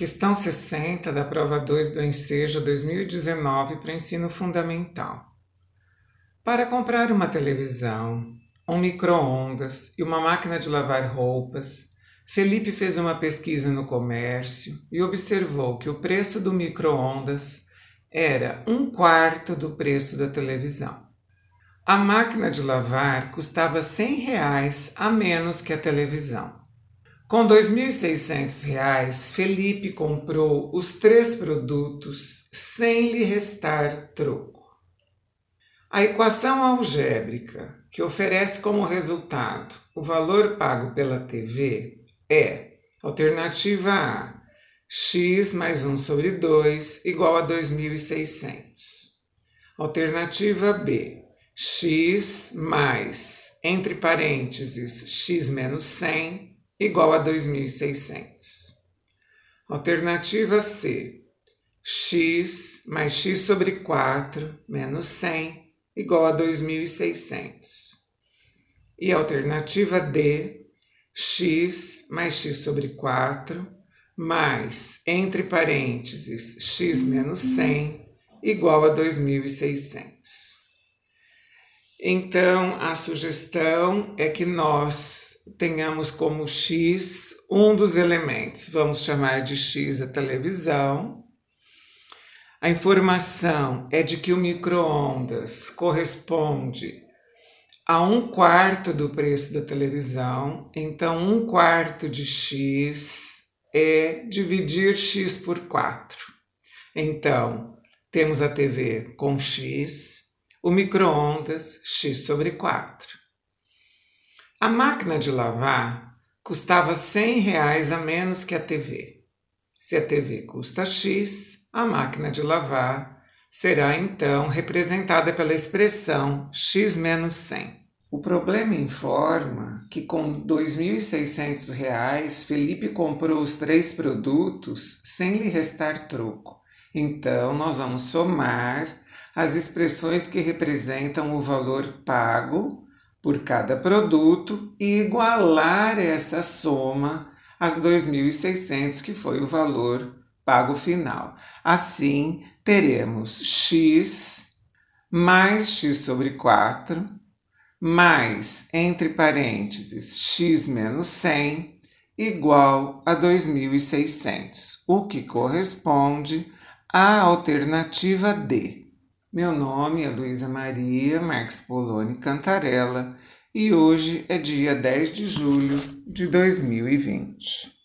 Questão 60 da prova 2 do Ensejo 2019 para ensino fundamental. Para comprar uma televisão, um micro-ondas e uma máquina de lavar roupas, Felipe fez uma pesquisa no comércio e observou que o preço do micro-ondas era um quarto do preço da televisão. A máquina de lavar custava 100 reais a menos que a televisão. Com R$ 2.600, Felipe comprou os três produtos sem lhe restar troco. A equação algébrica, que oferece como resultado o valor pago pela TV, é alternativa A, x mais 1 sobre 2 igual a 2.600. Alternativa B, x mais, entre parênteses, x menos 100 igual a 2.600. Alternativa C, x mais x sobre 4 menos 100 igual a 2.600. E alternativa D, x mais x sobre 4 mais, entre parênteses, x menos 100 igual a 2.600. Então, a sugestão é que nós tenhamos como X um dos elementos, vamos chamar de X a televisão. A informação é de que o micro-ondas corresponde a um quarto do preço da televisão, então um quarto de X é dividir X por 4. Então, temos a TV com X, o micro-ondas X sobre 4. A máquina de lavar custava 100 reais a menos que a TV. Se a TV custa X, a máquina de lavar será então representada pela expressão x menos 100. O problema informa que com R$ 2.600 Felipe comprou os três produtos sem lhe restar troco. Então, nós vamos somar as expressões que representam o valor pago por cada produto e igualar essa soma às 2.600, que foi o valor pago final. Assim, teremos x mais x sobre 4, mais, entre parênteses, x menos 100, igual a 2.600, o que corresponde à alternativa D. Meu nome é Luísa Maria Marques Poloni Cantarella e hoje é dia 10 de julho de 2020.